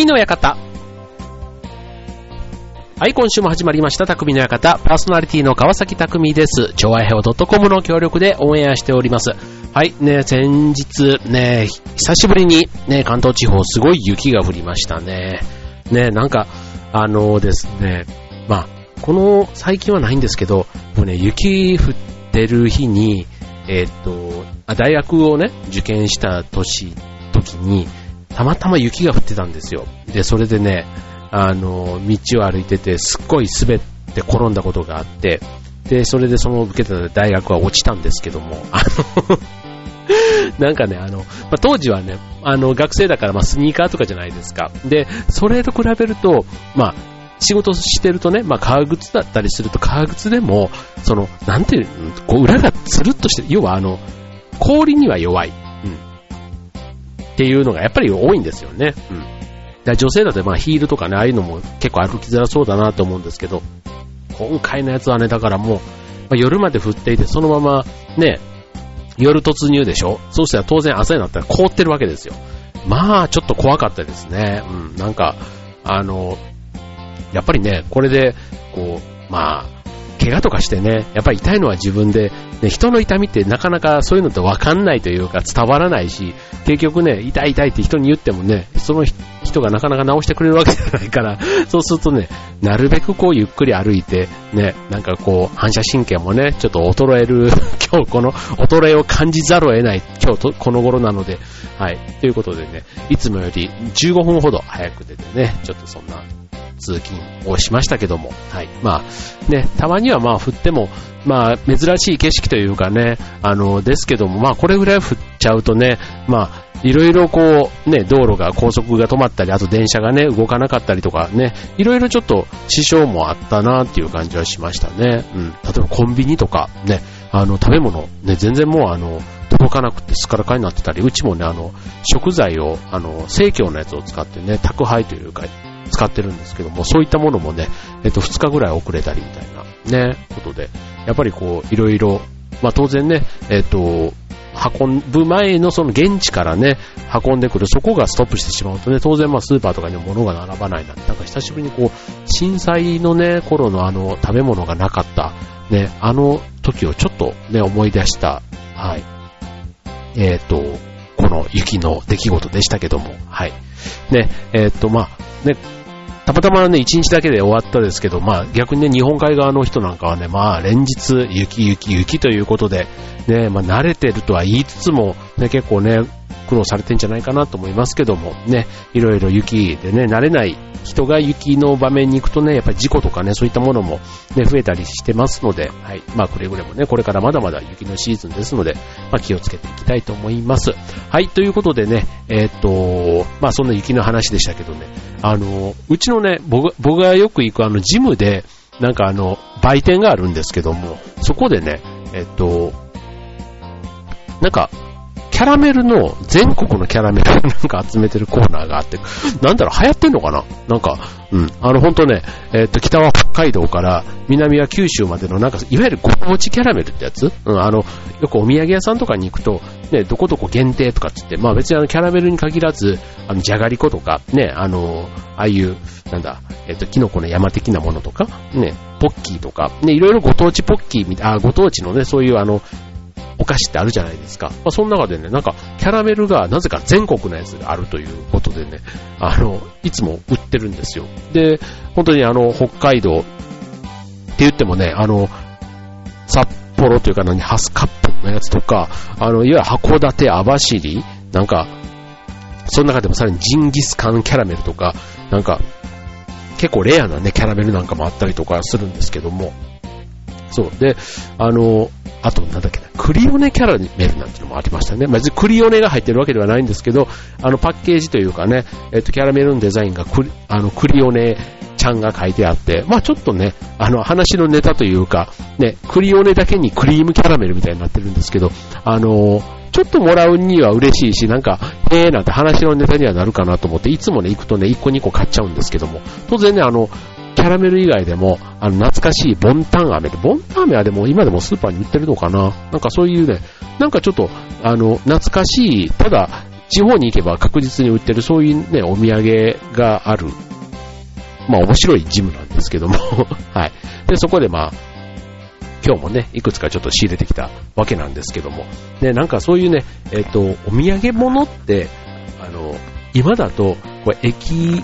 匠の館。はい、今週も始まりました、匠の館。パーソナリティの川崎匠です。超愛ヘオ .com の協力でオンエアしております。はい、ね、先日、ね、久しぶりに、ね、関東地方すごい雪が降りましたね。ね、なんか、あのですね、まあ、この、最近はないんですけど、もうね、雪降ってる日に、えー、っと、大学をね、受験した年、時に、たまたま雪が降ってたんですよ。で、それでね、あの、道を歩いてて、すっごい滑って転んだことがあって、で、それでその受けた大学は落ちたんですけども、あの なんかね、あの、まあ、当時はね、あの、学生だから、まあ、スニーカーとかじゃないですか。で、それと比べると、まあ、仕事してるとね、まあ、革靴だったりすると、革靴でも、その、なんていう、こう、裏がつるっとしてる、要はあの、氷には弱い。っていうのがやっぱり多いんですよね。うん。だ女性だとまあヒールとかね、ああいうのも結構歩きづらそうだなと思うんですけど、今回のやつはね、だからもう、まあ、夜まで降っていて、そのままね、夜突入でしょ？そうしたら当然朝になったら凍ってるわけですよ。まあ、ちょっと怖かったですね。うん、なんか、あの、やっぱりね、これで、こう、まあ、怪我とかしてね、やっぱり痛いのは自分で、ね、人の痛みってなかなかそういうのってわかんないというか伝わらないし、結局ね、痛い痛いって人に言ってもね、その人がなかなか治してくれるわけじゃないから、そうするとね、なるべくこうゆっくり歩いて、ね、なんかこう反射神経もね、ちょっと衰える、今日この衰えを感じざるを得ない今日とこの頃なので、はい、ということでね、いつもより15分ほど早く出てね、ちょっとそんな通勤をしましたけども、はい。まあ、ね、たまにはまあ降っても、まあ、珍しい景色というかね、あの、ですけども、まあ、これぐらい降っちゃうとね、まあ、いろいろこう、ね、道路が、高速が止まったり、あと電車がね、動かなかったりとかね、いろいろちょっと支障もあったなっていう感じはしましたね。うん。例えばコンビニとか、ね、あの、食べ物、ね、全然もうあの、届かなくてすっからかになってたり、うちもね、あの、食材を、あの、生協のやつを使ってね、宅配というか、使ってるんですけども、そういったものもね、えっと、2日ぐらい遅れたりみたいな、ね、ことで、やっぱりこう、いろいろ、まあ当然ね、えっと、運ぶ前のその現地からね、運んでくる、そこがストップしてしまうとね、当然まあスーパーとかにも物が並ばないなんて、なんか久しぶりにこう、震災のね、頃のあの、食べ物がなかった、ね、あの時をちょっとね、思い出した、はい。えっ、ー、と、この雪の出来事でしたけども、はい。ね、えっ、ー、と、まあ、ね、たまたまね、1日だけで終わったですけど、まあ逆にね、日本海側の人なんかはね、まあ連日雪雪雪ということで、ね、まあ慣れてるとは言いつつも、ね、結構ね、苦労されてんじゃないかなと思いますけども、ね、いろいろ雪でね、慣れない人が雪の場面に行くとね、やっぱり事故とかね、そういったものもね、増えたりしてますので、はい。まあくれぐれもね、これからまだまだ雪のシーズンですので、まあ気をつけていきたいと思います。はい、ということでね、えー、っと、まあそんな雪の話でしたけどね、あの、うちのね、僕がよく行くあのジムで、なんかあの、売店があるんですけども、そこでね、えっと、なんか、キャラメルの、全国のキャラメル なんか集めてるコーナーがあって、なんだろう、流行ってんのかな？なんか、うん。あの、ほんとね、えっ、と、北は北海道から、南は九州までの、なんか、いわゆるご当地キャラメルってやつ？うん、あの、よくお土産屋さんとかに行くと、ね、どこどこ限定とかってって、まあ別にあの、キャラメルに限らず、あの、じゃがりことか、ね、あの、ああいう、なんだ、えっ、と、キノコの山的なものとか、ね、ポッキーとか、ね、いろいろご当地ポッキーみたい、あ、ご当地のね、そういうあの、お菓子ってあるじゃないですか。まあ、その中でね、なんか、キャラメルがなぜか全国のやつがあるということでね、あの、いつも売ってるんですよ。で、本当にあの、北海道って言ってもね、あの、札幌というか何、ハスカップのやつとか、あの、いわゆる函館、網走、なんか、その中でもさらにジンギスカンキャラメルとか、なんか、結構レアなね、キャラメルなんかもあったりとかするんですけども、そう。で、あの、あと、なんだっけな、クリオネキャラメルなんていうのもありましたね。まあ、クリオネが入ってるわけではないんですけど、あの、パッケージというかね、えっと、キャラメルのデザインがクリ、あの、クリオネちゃんが書いてあって、まあちょっとね、あの、話のネタというか、ね、クリオネだけにクリームキャラメルみたいになってるんですけど、あのちょっともらうには嬉しいし、なんか、へえーなんて話のネタにはなるかなと思って、いつもね、行くとね、1個2個買っちゃうんですけども、当然ね、あの、キャラメル以外でも、あの、懐かしいボンタン飴で、ボンタン飴はでも今でもスーパーに売ってるのかな？なんかそういうね、なんかちょっと、あの、懐かしい、ただ、地方に行けば確実に売ってるそういうね、お土産がある、まあ面白いジムなんですけども。はい。で、そこでまあ、今日もね、いくつかちょっと仕入れてきたわけなんですけども、ね、なんかそういうね、えっ、ー、と、お土産物って、あの、今だと、これ駅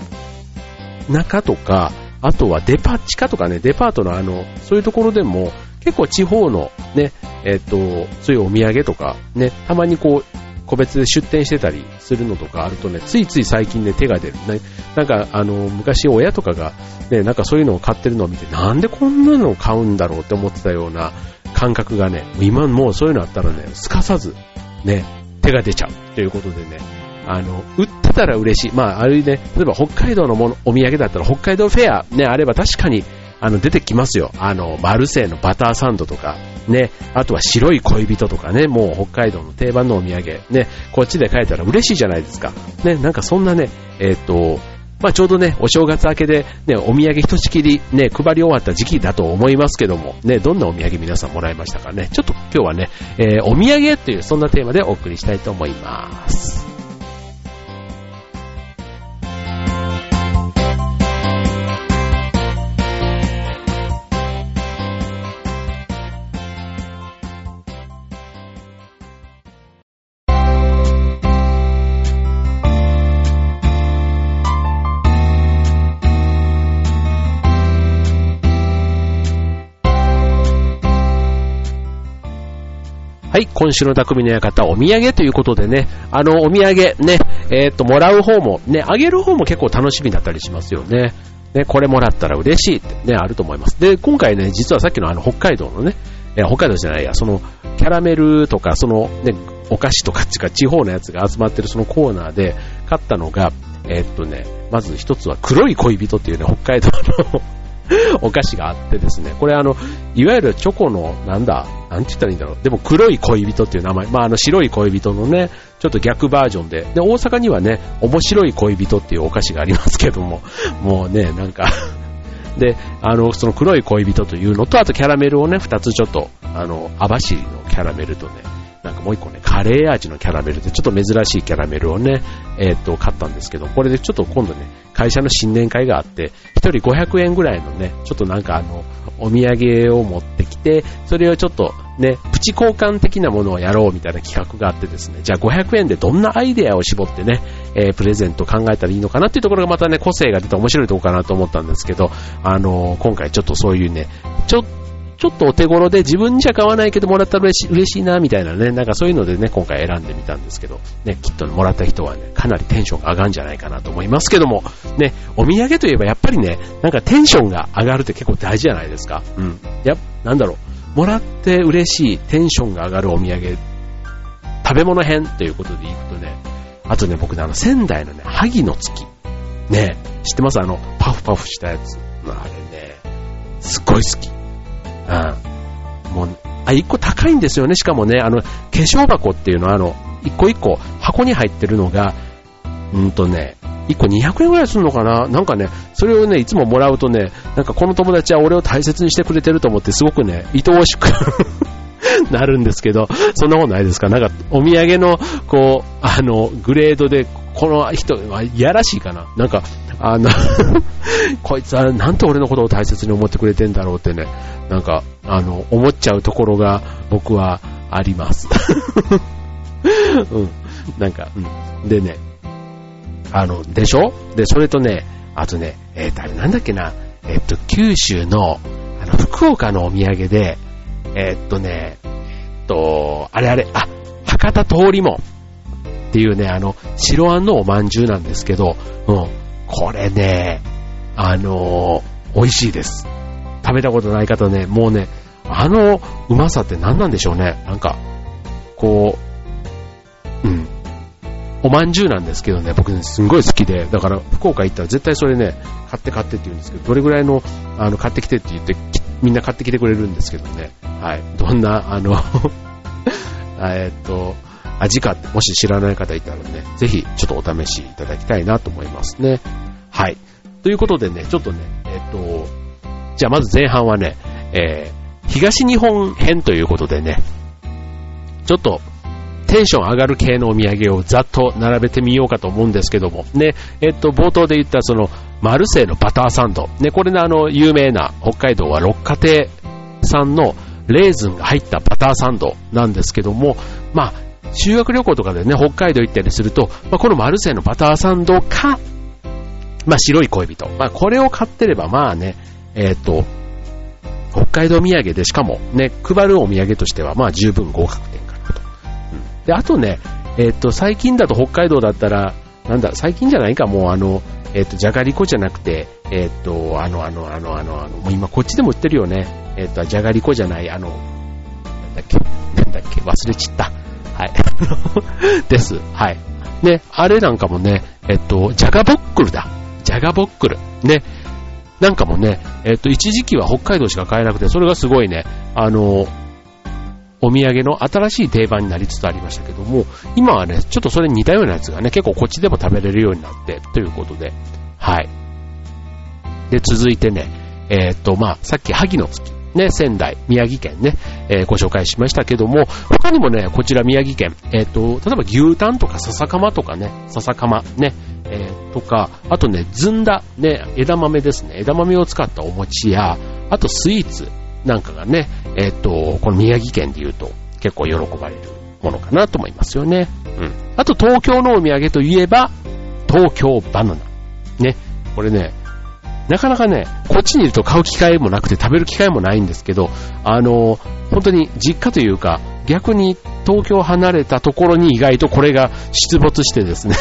中とか、あとはデパ地下とかね、デパートのあの、そういうところでも、結構地方のね、えっ、ー、と、そういうお土産とか、ね、たまにこう、個別で出店してたりするのとかあるとね、ついつい最近ね、手が出る。ね、なんか、あの、昔親とかが、ね、なんかそういうのを買ってるのを見て、なんでこんなのを買うんだろうって思ってたような感覚がね、今もうそういうのあったらね、すかさず、ね、手が出ちゃうということでね、あの、売ったら嬉しい。まあ、あるいね、例えば北海道のもの、お土産だったら北海道フェアね、あれば確かに、あの、出てきますよ。あの、マルセイのバターサンドとか、ね、あとは白い恋人とかね、もう北海道の定番のお土産、ね、こっちで買えたら嬉しいじゃないですか。ね、なんかそんなね、えっ、ー、と、まあちょうどね、お正月明けで、ね、お土産ひとしきりね、配り終わった時期だと思いますけども、ね、どんなお土産皆さんもらいましたかね。ちょっと今日はね、えー、お土産というそんなテーマでお送りしたいと思います。はい、今週の匠の館、お土産ということでね、あの、お土産ね、えっ、と、もらう方も、ね、あげる方も結構楽しみだったりしますよね。ね、これもらったら嬉しいってね、あると思います。で、今回ね、実はさっきのあの、北海道のね、え北海道じゃないや、その、キャラメルとか、その、ね、お菓子とかっていうか、地方のやつが集まってるそのコーナーで買ったのが、えー、っとね、まず一つは黒い恋人っていうね、北海道の お菓子があってですね、これあの、いわゆるチョコの、なんだ、なんて言ったらいいんだろう。でも黒い恋人っていう名前。まああの白い恋人のね、ちょっと逆バージョンで。で、大阪にはね、面白い恋人っていうお菓子がありますけども、もうね、なんか で、あの、その黒い恋人というのと、あとキャラメルをね、二つちょっと、あの、網走のキャラメルとね、なんかもう一個ね、カレー味のキャラメルで、ちょっと珍しいキャラメルをね、えー、っと、買ったんですけど、これでちょっと今度ね、会社の新年会があって、一人500円ぐらいのね、ちょっとなんかあの、お土産を持ってきて、それをちょっとね、プチ交換的なものをやろうみたいな企画があってですね、じゃあ500円でどんなアイデアを絞ってね、えー、プレゼント考えたらいいのかなっていうところがまたね、個性が出て面白いところかなと思ったんですけど、あのー、今回ちょっとそういうね、ちょっとちょっとお手頃で自分じゃ買わないけどもらったら嬉し嬉しいなみたいなね、なんかそういうのでね、今回選んでみたんですけど、ね、きっともらった人はね、かなりテンションが上がるんじゃないかなと思いますけども、ね、お土産といえばやっぱりね、なんかテンションが上がるって結構大事じゃないですか。うん。や、なんだろう、もらって嬉しい、テンションが上がるお土産、食べ物編ということでいくとね、あとね、僕ね、あの、仙台のね、萩の月。ね、知ってます？あの、パフパフしたやつ。あれね、すっごい好き。うん。もう、あ、一個高いんですよね。しかもね、あの、化粧箱っていうのは、あの、一個一個箱に入ってるのが、うんとね、一個200円ぐらいするのかな？なんかね、それをね、いつももらうとね、なんかこの友達は俺を大切にしてくれてると思ってすごくね、愛おしく なるんですけど、そんなことないですか？なんか、お土産の、こう、あの、グレードで、この人はいやらしいかななんか、あの こいつはなんと俺のことを大切に思ってくれてんだろうってね、なんか、あの、思っちゃうところが僕はあります。うん。なんか、うん。でね、あの、でしょ？で、それとね、あとね、えっ、ー、と、あれなんだっけな、えっ、ー、と、九州の、あの、福岡のお土産で、えっ、とね、えっと、あれあれ、あ、博多通りもっていうね、あの、白あんのおまんじゅうなんですけど、うん。これね、あの美味しいです。食べたことない方ね、もうね、あのうまさって何なんでしょうね。なんか、こう、うん。おまんじゅうなんですけどね、僕ね、すんごい好きで、だから福岡行ったら絶対それね、買って買ってって言うんですけど、どれぐらいの、あの、買ってきてって言って、みんな買ってきてくれるんですけどね、はい。どんな、あの えっと、味かってもし知らない方いたらね、ぜひちょっとお試しいただきたいなと思いますね。はい。ということでね、ちょっとね、えっと、じゃあまず前半はね、えー、東日本編ということでね、ちょっと、テンション上がる系のお土産をざっと並べてみようかと思うんですけども、ね、えっと、冒頭で言ったその、マルセイのバターサンド。ね、これね、あの、有名な北海道は六花亭さんのレーズンが入ったバターサンドなんですけども、まあ、修学旅行とかでね、北海道行ったりすると、まあ、このマルセイのバターサンドか、まあ、白い恋人。まあ、これを買ってれば、まあね、えっ、と、北海道土産でしかもね、配るお土産としては、まあ十分合格点かなと。うん、で、あとね、えっ、と、最近だと北海道だったら、なんだ、最近じゃないか、もうあの、えっ、と、じゃがりこじゃなくて、えっ、と、あの、あの、あの、あの、あの、もう今こっちでも売ってるよね。えっ、と、じゃがりこじゃない、あの、なんだっけ、なんだっけ、忘れちった。です。はい。ね、あれなんかもね、えっと、じゃがボックルだ。じゃがボックル。ね。なんかもね、えっと、一時期は北海道しか買えなくて、それがすごいね、あの、お土産の新しい定番になりつつありましたけども、今はね、ちょっとそれに似たようなやつがね、結構こっちでも食べれるようになって、ということで、はい。で、続いてね、えー、っと、まあ、さっき萩の月、ね、仙台、宮城県ね、えー、ご紹介しましたけども、他にもね、こちら宮城県、えー、っと、例えば牛タンとか笹かまとかね、笹かまね、えー、とか、あとね、ずんだ、ね、枝豆ですね、枝豆を使ったお餅や、あとスイーツなんかがね、えっと、この宮城県で言うと結構喜ばれるものかなと思いますよね。うん。あと東京のお土産といえば、東京バナナ。ね、これね、なかなかね、こっちにいると買う機会もなくて食べる機会もないんですけど、あの、本当に実家というか、逆に東京離れたところに意外とこれが出没してですね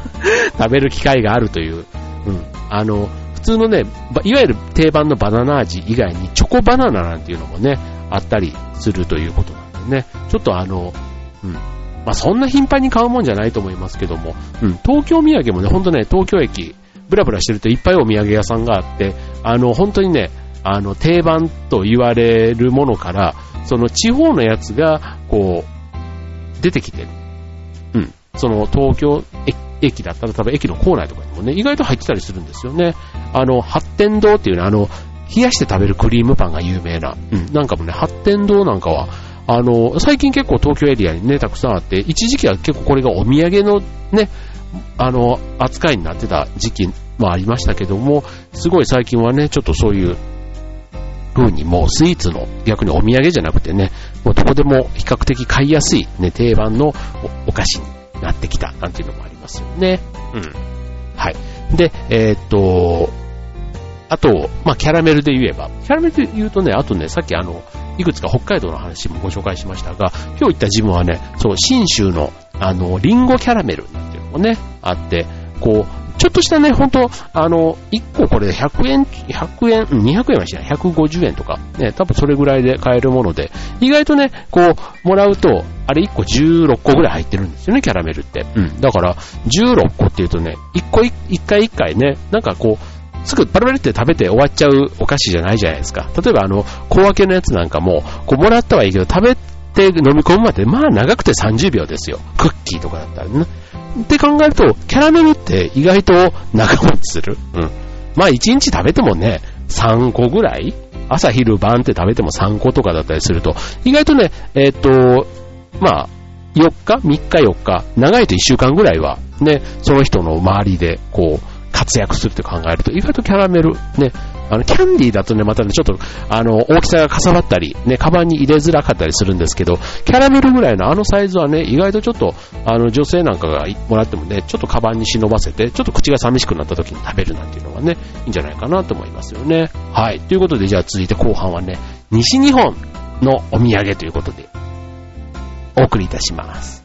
食べる機会があるという、うん、あの、普通のね、いわゆる定番のバナナ味以外にチョコバナナなんていうのもね、あったりするということなんでね、ちょっとあの、うん、まあ、そんな頻繁に買うもんじゃないと思いますけども、うん、東京土産もね、ほんとね、東京駅、ブラブラしてるといっぱいお土産屋さんがあって、あの、本当にね、あの、定番と言われるものから、その地方のやつが、こう、出てきてる。うん。その東京駅だったら多分駅の構内とかにもね、意外と入ってたりするんですよね。あの、発展堂っていうね、あの、冷やして食べるクリームパンが有名な、うん、なんかもね、発展堂なんかは、あの、最近結構東京エリアにね、たくさんあって、一時期は結構これがお土産のね、あの、扱いになってた時期もありましたけども、すごい最近はね、ちょっとそういう風にもうスイーツの逆にお土産じゃなくてね、もうどこでも比較的買いやすいね、定番のお菓子になってきたなんていうのもありますよね。うん。はい。で、えー、っと、あと、まあ、キャラメルで言えば、キャラメルで言うとね、あとね、さっきあの、いくつか北海道の話もご紹介しましたが、今日行ったジムはね、そう、新州の、あの、リンゴキャラメルね、あって、こう、ちょっとしたね、ほんと、あの、1個これ100円、100円、200円はしない、150円とか、ね、多分それぐらいで買えるもので、意外とね、こう、もらうと、あれ1個16個ぐらい入ってるんですよね、キャラメルって。うん。だから、16個っていうとね、1個1回1回ね、なんかこう、すぐパラパラって食べて終わっちゃうお菓子じゃないじゃないですか。例えばあの、小分けのやつなんかも、こうもらったはいいけど、食べて飲み込むまで、まあ長くて30秒ですよ。クッキーとかだったらね。って考えると、キャラメルって意外と長持ちする。うん。まあ1日食べてもね、3個ぐらい朝昼晩って食べても3個とかだったりすると、意外とね、えっ、と、まあ、4日 ?3 日？4日？長いと1週間ぐらいは、ね、その人の周りで、こう、活躍するって考えると、意外とキャラメル、ね、あの、キャンディーだとね、またね、ちょっと、あの、大きさがかさばったり、ね、カバンに入れづらかったりするんですけど、キャラメルぐらいのあのサイズはね、意外とちょっと、あの、女性なんかがもらってもね、ちょっとカバンに忍ばせて、ちょっと口が寂しくなった時に食べるなんていうのがね、いいんじゃないかなと思いますよね。はい。ということで、じゃあ続いて後半はね、西日本のお土産ということで、お送りいたします。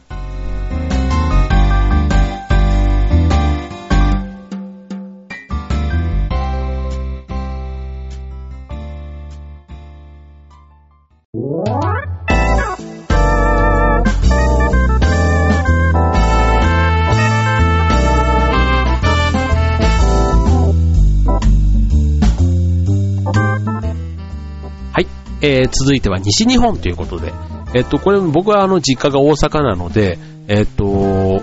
えー、続いては西日本ということで、えっと、これ僕はあの実家が大阪なので、えっと、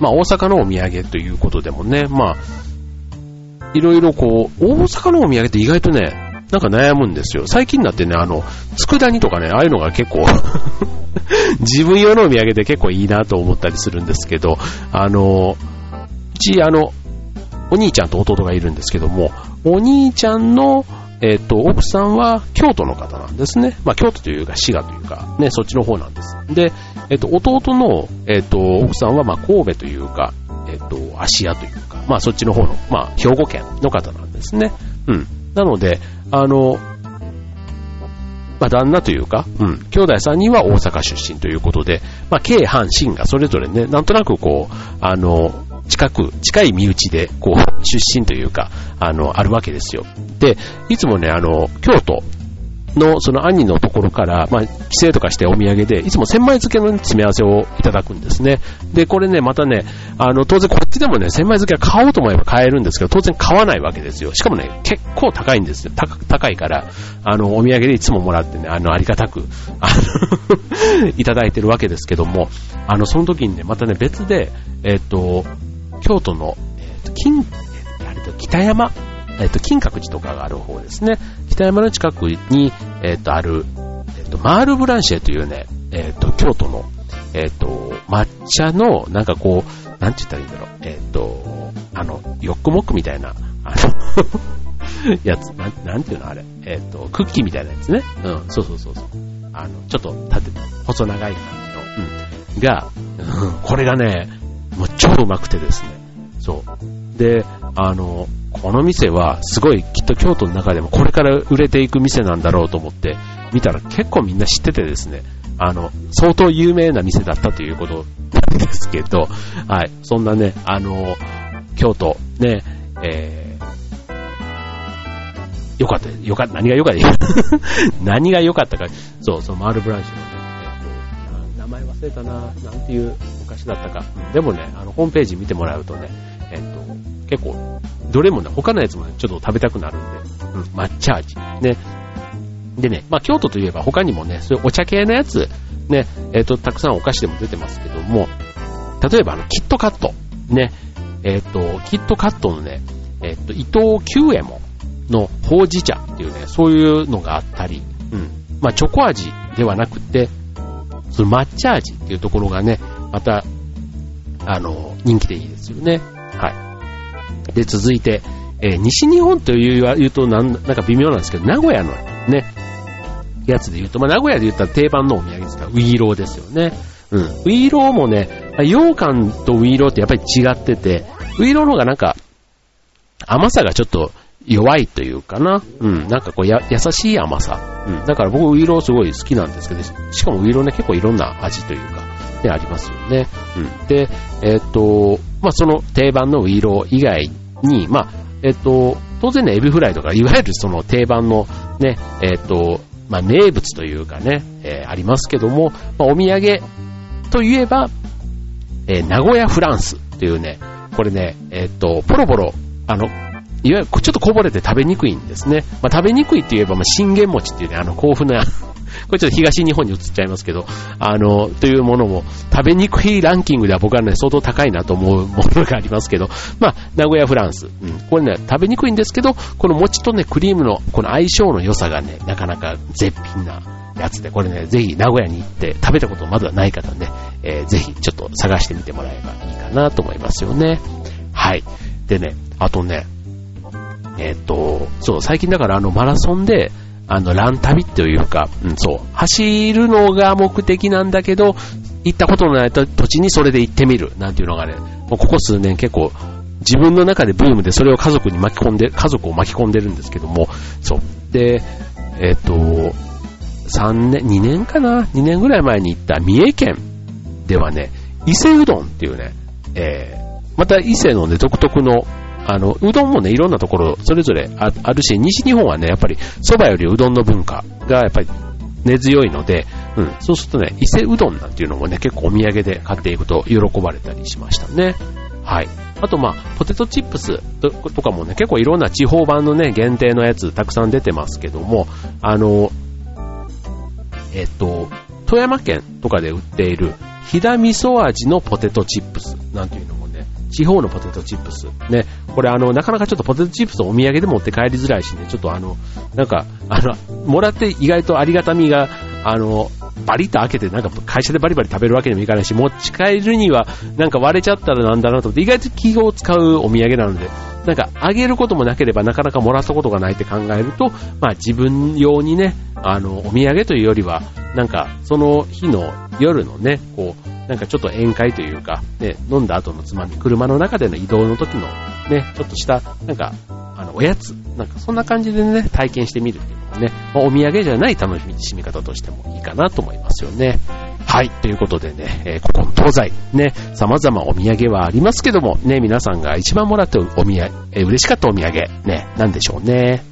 まあ大阪のお土産ということでもね、まあ、いろいろこう、大阪のお土産って意外とね、なんか悩むんですよ。最近になってね、あの、佃煮とかね、ああいうのが結構 自分用のお土産で結構いいなと思ったりするんですけど、あの、うち、あの、お兄ちゃんと弟がいるんですけども、お兄ちゃんの、えっ、と、奥さんは京都の方なんですね。まあ、京都というか、滋賀というか、ね、そっちの方なんです。で、えっ、と、弟の、えっ、と、奥さんは、まあ、神戸というか、えっ、と、芦屋というか、まあ、そっちの方の、まあ、兵庫県の方なんですね。うん。なので、あの、まあ、旦那というか、うん、兄弟3人は大阪出身ということで、まあ、京阪神がそれぞれね、なんとなくこう、あの、近く、近い身内で、こう、出身というか、あの、あるわけですよ。で、いつもね、あの、京都の、その兄のところから、まあ、帰省とかしてお土産で、いつも千枚漬けの詰め合わせをいただくんですね。で、これね、またね、あの、当然こっちでもね、千枚漬けは買おうと思えば買えるんですけど、当然買わないわけですよ。しかもね、結構高いんですよ。高高いから、あの、お土産でいつももらってね、あの、ありがたく、あの いただいてるわけですけども、あの、その時にね、またね、別で、えっ、と、京都の、えっ、と、金、えあれと、北山、えっ、と、金閣寺とかがある方ですね。北山の近くに、えっ、と、ある、えっ、と、マールブランシェというね、えっ、と、京都の、えっ、と、抹茶の、なんかこう、なんて言ったらいいんだろう、えっ、と、あの、ヨックモックみたいな、あの やつ、なん、なんていうのあれ、えっ、と、クッキーみたいなやつね。うん、そうそうそうそう。あの、ちょっと縦、細長い感じの、うん、が、うん、これがね、もう超うまくてですね。そう。で、あの、この店はすごいきっと京都の中でもこれから売れていく店なんだろうと思って見たら結構みんな知っててですね、あの、相当有名な店だったということなんですけど、はい、そんなね、あの、京都、ね、えー、よかった、よかった、何がよかった、何が良かったか、そう、そのマールブランシュの、れたな、なんていうお菓子だったか。でもね、あの、ホームページ見てもらうとね、えっと、結構、どれもね、他のやつもね、ちょっと食べたくなるんで、うん、抹茶味。ね。でね、まあ、京都といえば他にもね、そういうお茶系のやつ、ね、えっ、と、たくさんお菓子でも出てますけども、例えばあの、キットカット。ね、えっ、と、キットカットのね、えっ、と、伊藤久右衛門のほうじ茶っていうね、そういうのがあったり、うん。まあ、チョコ味ではなくて、その抹茶味っていうところがね、また、あの、人気でいいですよね。はい。で、続いて、えー、西日本という言うとなんなんか微妙なんですけど、名古屋のね、やつで言うと、まあ、名古屋で言ったら定番のお土産ですから、ウィーローですよね。うん。ウィーローもね、羊羹とウィーローってやっぱり違ってて、ういろうの方がなんか、甘さがちょっと弱いというかな。うん。なんかこうや、優しい甘さ。うん。だから僕ういろうすごい好きなんですけど、しかもういろうね、結構いろんな味というか、ね、ありますよね。うん。で、えっ、ー、と、まあ、その定番のういろう以外に、まあ、えっ、ー、と、当然ね、エビフライとか、いわゆるその定番のね、えっ、ー、と、まあ、名物というかね、えありますけども、まあ、お土産といえば、え名古屋フランスというね、これね、えっ、と、ポロポロ、あの、いわゆるちょっとこぼれて食べにくいんですね。まあ、食べにくいって言えば、まあ、信玄餅っていうね、あの、甲府の これちょっと東日本に移っちゃいますけど、あの、というものも、食べにくいランキングでは僕はね、相当高いなと思うものがありますけど、まあ、名古屋フランス。うん。これね、食べにくいんですけど、この餅とね、クリームの、この相性の良さがね、なかなか絶品なやつで、これね、ぜひ名古屋に行って食べたことまだない方ね、えー、ぜひちょっと探してみてもらえばいいかなと思いますよね。はい。でね、あとね、えっ、と、そう、最近だからあのマラソンで、あの、ラン旅というか、うん、そう、走るのが目的なんだけど、行ったことのない土地にそれで行ってみる、なんていうのがね、もうここ数年結構、自分の中でブームでそれを家族に巻き込んで、家族を巻き込んでるんですけども、そう。で、えっ、ー、と、3年、2年かな ?2 年ぐらい前に行った三重県ではね、伊勢うどんっていうね、えー、また伊勢のね、独特のあの、うどんもね、いろんなところ、それぞれあるし、西日本はね、やっぱり、蕎麦よりうどんの文化が、やっぱり、根強いので、うん、そうするとね、伊勢うどんなんていうのもね、結構お土産で買っていくと喜ばれたりしましたね。はい。あと、まあ、ポテトチップスとかもね、結構いろんな地方版のね、限定のやつたくさん出てますけども、あの、えっと、富山県とかで売っている、ひだ味噌味のポテトチップスなんていうのも、地方のポテトチップス。ね、これあの、なかなかちょっとポテトチップスをお土産で持って帰りづらいしね、ちょっとあの、なんか、あの、もらって意外とありがたみが、あの、バリッと開けて、なんか会社でバリバリ食べるわけにもいかないし、持ち帰るには、なんか割れちゃったらなんだなと思って、意外と気を使うお土産なので、なんかあげることもなければなかなかもらったことがないって考えると、まあ自分用にね、あの、お土産というよりは、なんかその日の夜のね、こう、なんかちょっと宴会というか、ね、飲んだ後のつまみ、車の中での移動の時のね、ちょっとした、なんか、あの、おやつ、なんかそんな感じでね、体験してみるっていう。ね、まあ、お土産じゃない楽しみ方としてもいいかなと思いますよね。はい、ということでね、えー、ここの東西、ね、様々お土産はありますけども、ね、皆さんが一番もらってお土産、えー、嬉しかったお土産、ね、なんでしょうね。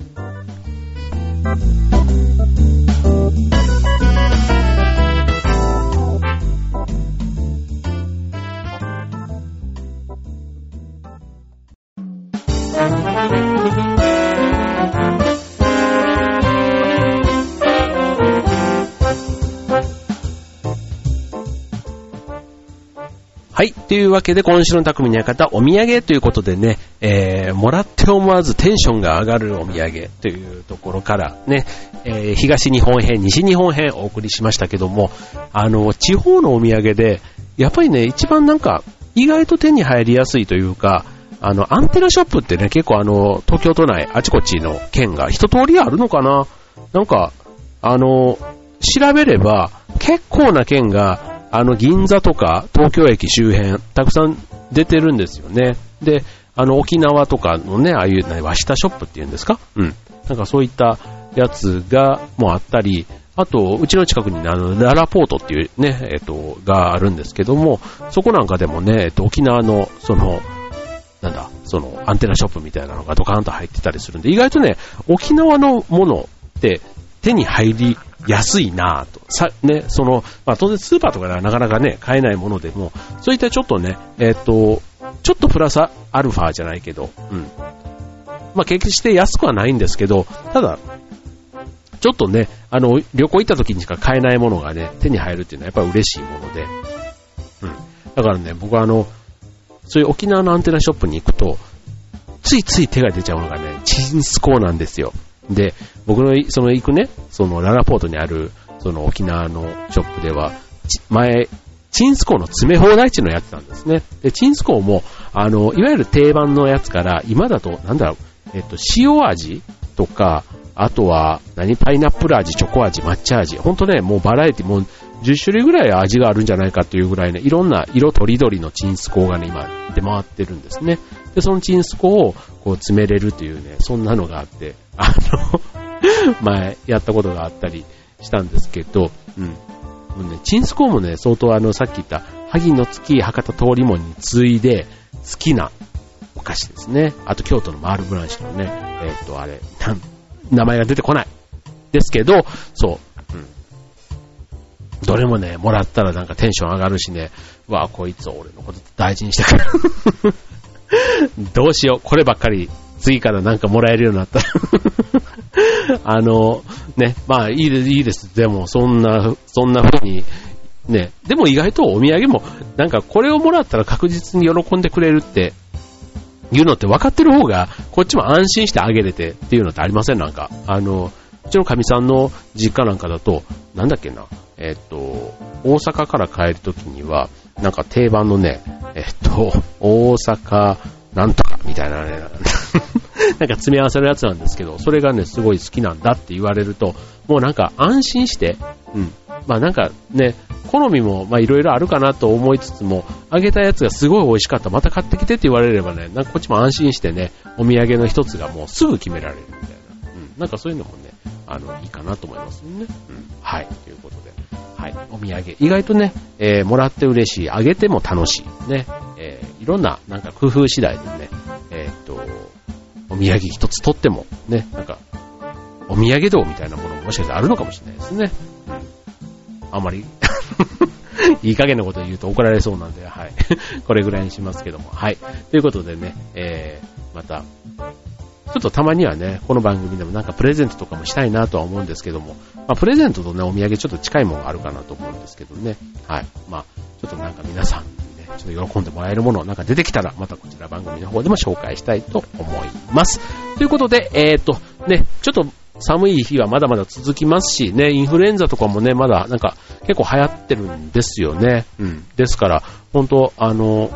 というわけで、今週の匠の館、お土産ということでね、えー、もらって思わずテンションが上がるお土産というところからね、えー、東日本編、西日本編お送りしましたけども、あの、地方のお土産で、やっぱりね、一番なんか、意外と手に入りやすいというか、あの、アンテナショップってね、結構あの、東京都内、あちこちの県が一通りあるのかな？なんか、あの、調べれば、結構な県が、あの、銀座とか東京駅周辺、たくさん出てるんですよね。で、あの、沖縄とかのね、ああいう、ね、和下ショップっていうんですか？うん。なんかそういったやつが、もうあったり、あと、うちの近くにあの、ララポートっていうね、えっと、があるんですけども、そこなんかでもね、えっと、沖縄の、その、なんだ、その、アンテナショップみたいなのがドカーンと入ってたりするんで、意外とね、沖縄のものって手に入り安いなぁと。さ、ね、その、まあ当然スーパーとかではなかなかね、買えないものでも、そういったちょっとね、えっ、ー、と、ちょっとプラスアルファじゃないけど、うん。まあ決して安くはないんですけど、ただ、ちょっとね、あの、旅行行った時にしか買えないものがね、手に入るっていうのはやっぱり嬉しいもので、うん。だからね、僕はあの、そういう沖縄のアンテナショップに行くと、ついつい手が出ちゃうのがね、チンスコーなんですよ。で、僕のその行くね、そのララポートにある、その沖縄のショップでは、前、チンスコーの詰め放題っていうのやってたんですね。で、チンスコーも、あの、いわゆる定番のやつから、今だと、なんだろう、えっと、塩味とか、あとは、何、パイナップル味、チョコ味、抹茶味。ほんとね、もうバラエティ、もう10種類ぐらい味があるんじゃないかっていうぐらいね、いろんな色とりどりのチンスコーがね、今出回ってるんですね。で、そのチンスコをこう詰めれるというね、そんなのがあって、あの 前やったことがあったりしたんですけど、うん。もうね、チンスコもね、相当あの、さっき言った、萩の月博多通り門に次いで好きなお菓子ですね。あと京都のマールブランシュのね、えっ、と、あれ、名前が出てこない。ですけど、そう、うん。どれもね、もらったらなんかテンション上がるしね、わあ、こいつ俺のこと大事にしてくる。どうしよう、こればっかり次からなんかもらえるようになったら あの、ね、まあいいです、いいです。でも、そんな、そんな風に、ね、でも意外とお土産も、なんかこれをもらったら確実に喜んでくれるって、いうのって分かってる方が、こっちも安心してあげれてっていうのってありません？なんか。あの、うちのかみさんの実家なんかだと、なんだっけな、えっと、大阪から帰るときには、なんか定番のね、えっと、大阪なんとかみたいなね、なんか詰め合わせのやつなんですけど、それがね、すごい好きなんだって言われると、もうなんか安心して、うん。まあなんかね、好みもまあいろいろあるかなと思いつつも、あげたやつがすごい美味しかった、また買ってきてって言われればね、なんかこっちも安心してね、お土産の一つがもうすぐ決められるみたいな。うん。なんかそういうのもね、あの、いいかなと思いますね。うん。はい。ということで。はい。お土産。意外とね、えー、もらって嬉しい。あげても楽しい。ね。えー、いろんな、なんか工夫次第でね、えー、っと、お土産一つとっても、ね、なんか、お土産堂みたいなものももしかしたらあるのかもしれないですね。うん。あんまり いい加減なこと言うと怒られそうなんで、はい。これぐらいにしますけども。はい。ということでね、えー、また、ちょっとたまにはね、この番組でもなんかプレゼントとかもしたいなとは思うんですけども、まあ、プレゼントとね、お土産ちょっと近いものがあるかなと思うんですけどね。はい。まあ、ちょっとなんか皆さんにね、ちょっと喜んでもらえるものなんか出てきたら、またこちら番組の方でも紹介したいと思います。ということで、えっ、ー、と、ね、ちょっと寒い日はまだまだ続きますし、ね、インフルエンザとかもね、まだなんか結構流行ってるんですよね。うん。ですから、本当あの、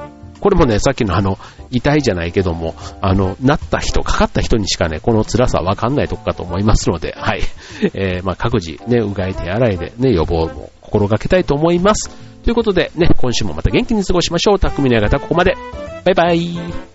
これもね、さっきのあの、痛いじゃないけども、あの、なった人、かかった人にしかね、この辛さわかんないとこかと思いますので、はい。えー、まあ、各自ね、うがい手洗いでね、予防も心がけたいと思います。ということでね、今週もまた元気に過ごしましょう。匠の館ここまで。バイバイ。